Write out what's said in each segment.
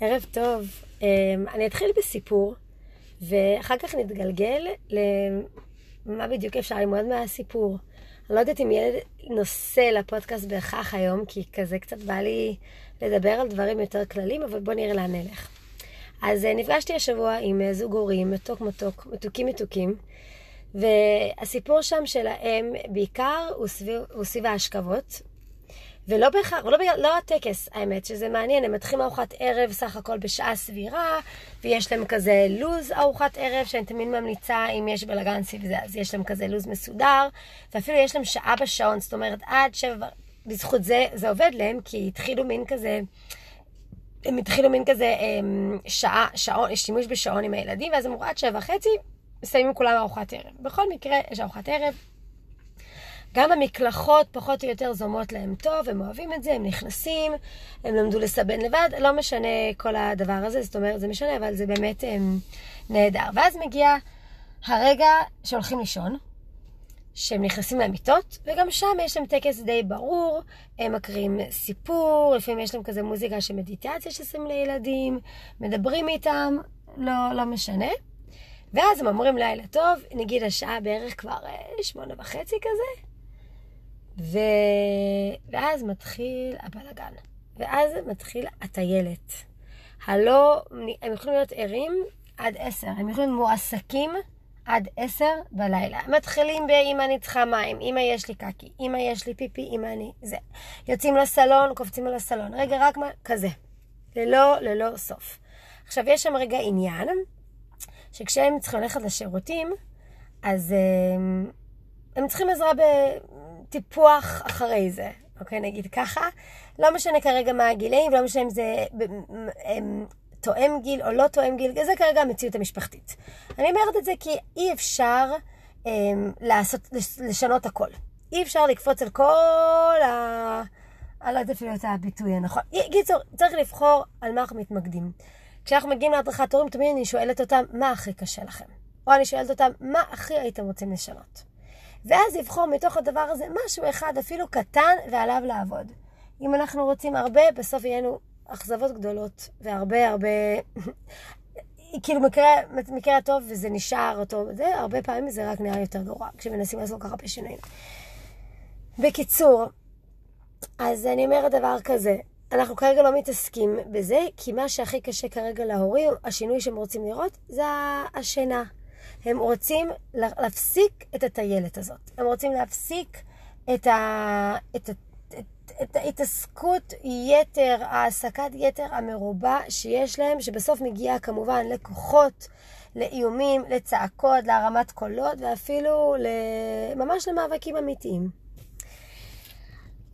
ערב טוב. אמ, אני אתחיל בסיפור, ואחר כך נתגלגל למה בדיוק אפשר ללמוד מהסיפור. אני לא יודעת אם יהיה נושא לפודקאסט בהכרח היום, כי כזה קצת בא לי לדבר על דברים יותר כלליים, אבל בואו נראה לאן נלך. אז אה, נפגשתי השבוע עם אה, זוג הורים, מתוק מתוק, מתוקים מתוקים, והסיפור שם שלהם בעיקר הוא סביב, הוא סביב ההשכבות, ולא בהכרח, לא, לא הטקס, האמת, שזה מעניין, הם מתחילים ארוחת ערב סך הכל בשעה סבירה, ויש להם כזה לוז ארוחת ערב, שאני תמיד ממליצה, אם יש בלאגן סביב זה, אז יש להם כזה לוז מסודר, ואפילו יש להם שעה בשעון, זאת אומרת, עד שבע, בזכות זה, זה עובד להם, כי התחילו מין כזה... הם התחילו מין כזה אמ, שעה, שעון, שימוש בשעון עם הילדים, ואז הם אמרו עד שבע וחצי, מסיימים כולם ארוחת ערב. בכל מקרה, יש ארוחת ערב, גם המקלחות פחות או יותר זומות להם טוב, הם אוהבים את זה, הם נכנסים, הם למדו לסבן לבד, לא משנה כל הדבר הזה, זאת אומרת, זה משנה, אבל זה באמת הם, נהדר. ואז מגיע הרגע שהולכים לישון, שהם נכנסים למיטות, וגם שם יש להם טקס די ברור, הם מקריאים סיפור, לפעמים יש להם כזה מוזיקה של מדיטציה שעושים לילדים, מדברים איתם, לא, לא משנה. ואז הם אומרים לילה טוב, נגיד השעה בערך כבר אה, שמונה וחצי כזה, ו... ואז מתחיל הבלגן. ואז מתחיל הטיילת. הלא, הם יכולים להיות ערים עד עשר. הם יכולים להיות מועסקים עד עשר בלילה. מתחילים ב"אמא אני צריכה מים", "אמא יש לי קקי", "אמא יש לי פיפי", "אמא אני..." זה. יוצאים לסלון, קופצים על הסלון. רגע, רק מה... כזה. ללא, ללא סוף. עכשיו, יש שם רגע עניין, שכשהם צריכים ללכת לשירותים, אז הם, אה, הם צריכים עזרה ב... טיפוח אחרי זה, אוקיי? נגיד ככה. לא משנה כרגע מה הגילאים, לא משנה אם זה תואם גיל או לא תואם גיל, זה כרגע המציאות המשפחתית. אני אומרת את זה כי אי אפשר אמ, לעשות, לשנות הכל. אי אפשר לקפוץ על כל ה... אני לא יודעת אפילו את הביטוי הנכון. קיצור, צריך לבחור על מה אנחנו מתמקדים. כשאנחנו מגיעים להדרכת הורים, תמיד אני שואלת אותם, מה הכי קשה לכם? או אני שואלת אותם, מה הכי הייתם רוצים לשנות? ואז לבחור מתוך הדבר הזה משהו אחד, אפילו קטן, ועליו לעבוד. אם אנחנו רוצים הרבה, בסוף יהיו לנו אכזבות גדולות, והרבה הרבה... כאילו מקרה, מקרה הטוב וזה נשאר אותו, זה הרבה פעמים זה רק נראה יותר גרוע, כשמנסים לעשות ככה הרבה שינויים. בקיצור, אז אני אומרת דבר כזה, אנחנו כרגע לא מתעסקים בזה, כי מה שהכי קשה כרגע להורים, השינוי שהם רוצים לראות, זה השינה. הם רוצים להפסיק את הטיילת הזאת. הם רוצים להפסיק את, ה... את, את, את ההתעסקות יתר, העסקת יתר המרובה שיש להם, שבסוף מגיעה כמובן לכוחות, לאיומים, לצעקות, להרמת קולות, ואפילו ממש למאבקים אמיתיים.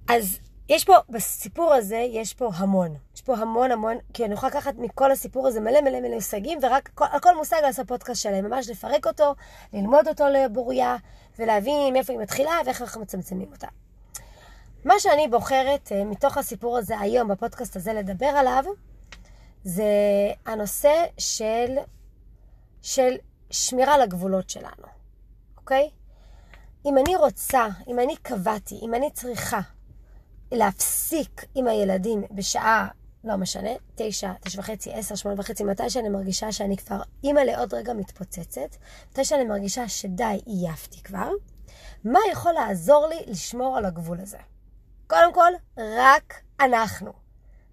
אז יש פה, בסיפור הזה, יש פה המון. יש פה המון המון, כי אני יכולה לקחת מכל הסיפור הזה מלא מלא מלא מושגים, ורק כל, על כל מושג לעשות פודקאסט שלהם, ממש לפרק אותו, ללמוד אותו לבוריה, ולהבין מאיפה היא מתחילה ואיך אנחנו מצמצמים אותה. מה שאני בוחרת uh, מתוך הסיפור הזה היום, בפודקאסט הזה, לדבר עליו, זה הנושא של, של שמירה על הגבולות שלנו, אוקיי? אם אני רוצה, אם אני קבעתי, אם אני צריכה להפסיק עם הילדים בשעה, לא משנה, תשע, תשע וחצי, עשר, שמונה וחצי, מתי שאני מרגישה שאני כבר אימא לעוד רגע מתפוצצת, מתי שאני מרגישה שדי, עייפתי כבר, מה יכול לעזור לי לשמור על הגבול הזה? קודם כל, רק אנחנו.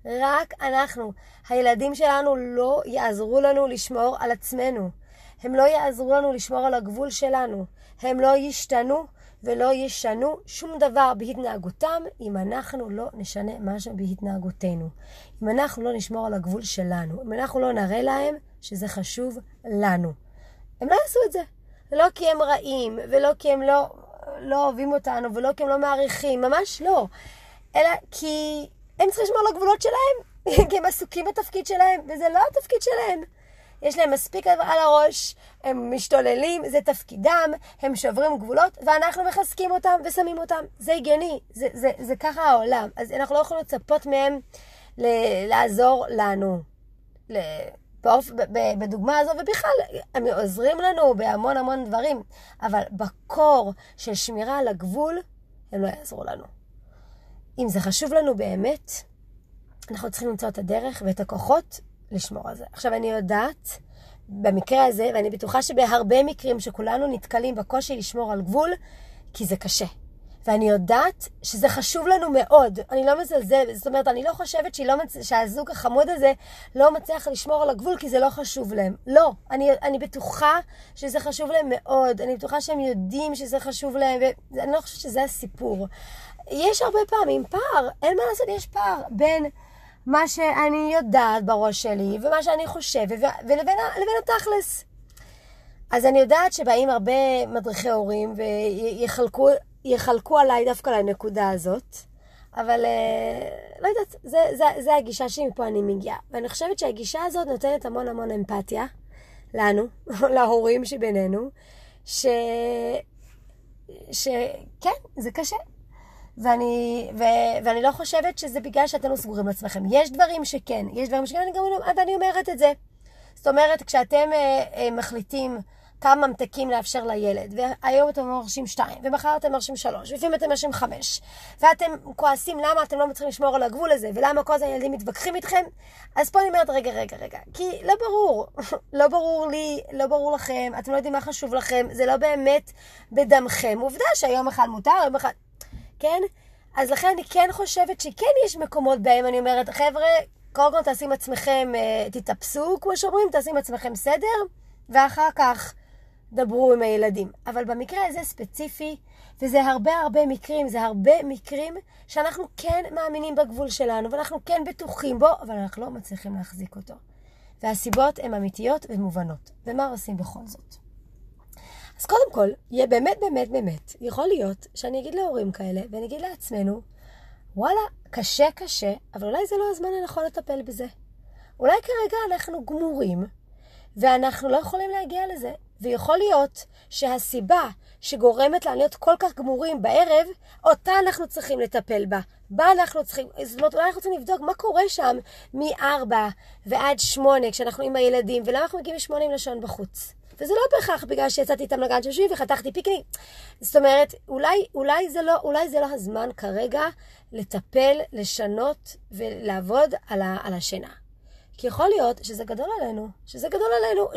רק אנחנו. הילדים שלנו לא יעזרו לנו לשמור על עצמנו. הם לא יעזרו לנו לשמור על הגבול שלנו. הם לא ישתנו ולא ישנו שום דבר בהתנהגותם אם אנחנו לא נשנה משהו בהתנהגותנו. אם אנחנו לא נשמור על הגבול שלנו, אם אנחנו לא נראה להם שזה חשוב לנו. הם לא יעשו את זה. לא כי הם רעים, ולא כי הם לא, לא אוהבים אותנו, ולא כי הם לא מעריכים, ממש לא. אלא כי הם צריכים לשמור על הגבולות שלהם, כי הם עסוקים בתפקיד שלהם, וזה לא התפקיד שלהם. יש להם מספיק על הראש, הם משתוללים, זה תפקידם, הם שוברים גבולות, ואנחנו מחזקים אותם ושמים אותם. זה הגיוני, זה, זה, זה ככה העולם. אז אנחנו לא יכולים לצפות מהם ל- לעזור לנו. באופ... בדוגמה הזו, ובכלל, הם עוזרים לנו בהמון המון דברים, אבל בקור של שמירה על הגבול, הם לא יעזרו לנו. אם זה חשוב לנו באמת, אנחנו צריכים למצוא את הדרך ואת הכוחות לשמור על זה. עכשיו, אני יודעת, במקרה הזה, ואני בטוחה שבהרבה מקרים שכולנו נתקלים בקושי לשמור על גבול, כי זה קשה. ואני יודעת שזה חשוב לנו מאוד. אני לא מזלזלת, זאת אומרת, אני לא חושבת לא מצ... שהזוג החמוד הזה לא מצליח לשמור על הגבול כי זה לא חשוב להם. לא, אני, אני בטוחה שזה חשוב להם מאוד. אני בטוחה שהם יודעים שזה חשוב להם, ואני לא חושבת שזה הסיפור. יש הרבה פעמים פער, אין מה לעשות, יש פער בין מה שאני יודעת בראש שלי ומה שאני חושבת ולבין התכלס. אז אני יודעת שבאים הרבה מדריכי הורים ויחלקו יחלקו עליי דווקא לנקודה הזאת, אבל אה, לא יודעת, זה, זה, זה הגישה שמפה אני מגיעה. ואני חושבת שהגישה הזאת נותנת המון המון אמפתיה לנו, להורים שבינינו, ש... שכן, זה קשה. ואני, ו, ואני לא חושבת שזה בגלל שאתם לא סגורים לעצמכם. יש דברים שכן, יש דברים שכן, אני גם, ואני אומרת את זה. זאת אומרת, כשאתם אה, אה, מחליטים כמה ממתקים לאפשר לילד, והיום אתם מרשים שתיים, ומחר אתם מרשים שלוש, ולפעמים אתם מרשים חמש, ואתם כועסים למה אתם לא מצליחים לשמור על הגבול הזה, ולמה כל הזמן ילדים מתווכחים איתכם, אז פה אני אומרת, רגע, רגע, רגע, כי לא ברור, לא ברור לי, לא ברור לכם, אתם לא יודעים מה חשוב לכם, זה לא באמת בדמכם. עובדה שהיום אחד מותר, יום אחד... כן? אז לכן אני כן חושבת שכן יש מקומות בהם אני אומרת, חבר'ה, קודם כל תעשו עם עצמכם, אה, תתאפסו, כמו שאומרים, תעשו עם עצמכם סדר, ואחר כך דברו עם הילדים. אבל במקרה הזה ספציפי, וזה הרבה הרבה מקרים, זה הרבה מקרים שאנחנו כן מאמינים בגבול שלנו, ואנחנו כן בטוחים בו, אבל אנחנו לא מצליחים להחזיק אותו. והסיבות הן אמיתיות ומובנות. ומה עושים בכל זאת? אז קודם כל, יהיה באמת באמת באמת, יכול להיות שאני אגיד להורים כאלה, ואני אגיד לעצמנו, וואלה, קשה קשה, אבל אולי זה לא הזמן הנכון לטפל בזה. אולי כרגע אנחנו גמורים, ואנחנו לא יכולים להגיע לזה. ויכול להיות שהסיבה שגורמת לנו להיות כל כך גמורים בערב, אותה אנחנו צריכים לטפל בה. בה אנחנו צריכים, זאת אומרת, אולי אנחנו צריכים לבדוק מה קורה שם מ-4 ועד 8 כשאנחנו עם הילדים, ולמה אנחנו מגיעים מ-8 עם לשון בחוץ. וזה לא בהכרח בגלל שיצאתי איתם לגן שושי וחתכתי פיקניק. זאת אומרת, אולי, אולי, זה לא, אולי זה לא הזמן כרגע לטפל, לשנות ולעבוד על, ה, על השינה. כי יכול להיות שזה גדול עלינו, שזה גדול עלינו,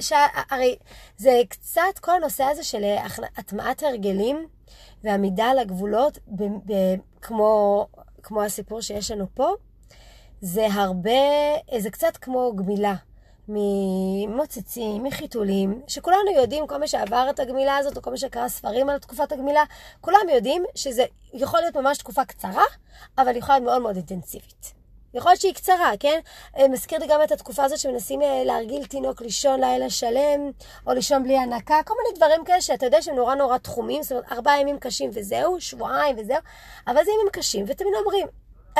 שהרי זה קצת כל הנושא הזה של הטמעת הרגלים ועמידה על הגבולות, ב, ב, כמו, כמו הסיפור שיש לנו פה, זה הרבה, זה קצת כמו גמילה. ממוצצים, מחיתולים, שכולנו יודעים, כל מי שעבר את הגמילה הזאת, או כל מי שקרא ספרים על תקופת הגמילה, כולם יודעים שזה יכול להיות ממש תקופה קצרה, אבל יכולה להיות מאוד מאוד אינטנסיבית. יכול להיות שהיא קצרה, כן? אה, מזכיר לי גם את התקופה הזאת שמנסים אה, להרגיל תינוק לישון לילה שלם, או לישון בלי הנקה, כל מיני דברים כאלה שאתה יודע שהם נורא נורא תחומים, זאת אומרת, ארבעה ימים קשים וזהו, שבועיים וזהו, אבל זה ימים קשים, ותמיד אומרים,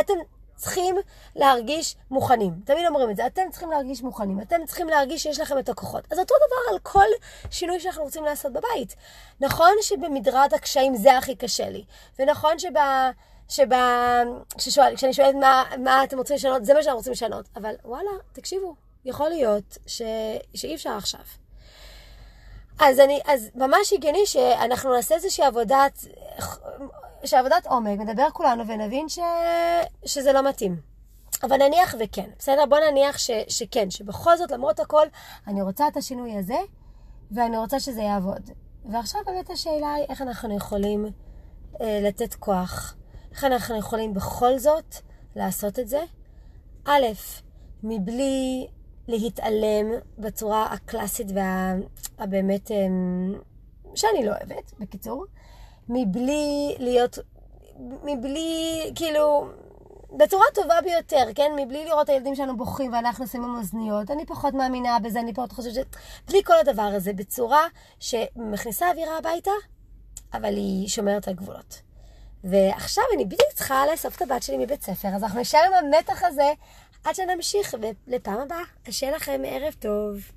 אתם צריכים להרגיש מוכנים. תמיד אומרים את זה, אתם צריכים להרגיש מוכנים, אתם צריכים להרגיש שיש לכם את הכוחות. אז אותו דבר על כל שינוי שאנחנו רוצים לעשות בבית. נכון שבמדרת הקשיים זה הכי קשה לי, ונכון שב... שב... כששואל, כשאני שואלת מה, מה אתם רוצים לשנות, זה מה שאנחנו רוצים לשנות. אבל וואלה, תקשיבו, יכול להיות ש... שאי אפשר עכשיו. אז, אני, אז ממש הגיוני שאנחנו נעשה איזושהי עבודת, שעבודת עומק, נדבר כולנו ונבין ש... שזה לא מתאים. אבל נניח וכן, בסדר? בוא נניח ש... שכן, שבכל זאת, למרות הכל, אני רוצה את השינוי הזה, ואני רוצה שזה יעבוד. ועכשיו באמת השאלה היא איך אנחנו יכולים אה, לתת כוח איך אנחנו יכולים בכל זאת לעשות את זה? א', מבלי להתעלם בצורה הקלאסית והבאמת, וה... אמ, שאני לא אוהבת, בקיצור, מבלי להיות, מבלי, כאילו, בצורה טובה ביותר, כן? מבלי לראות את הילדים שלנו בוכים ואנחנו שמים אוזניות. אני פחות מאמינה בזה, אני פחות חושבת ש... בלי כל הדבר הזה, בצורה שמכניסה אווירה הביתה, אבל היא שומרת על גבולות. ועכשיו אני בדיוק צריכה לאסוף את הבת שלי מבית ספר, אז אנחנו נשאר עם המתח הזה עד שנמשיך, ולפעם הבאה, אז שיהיה לכם ערב טוב.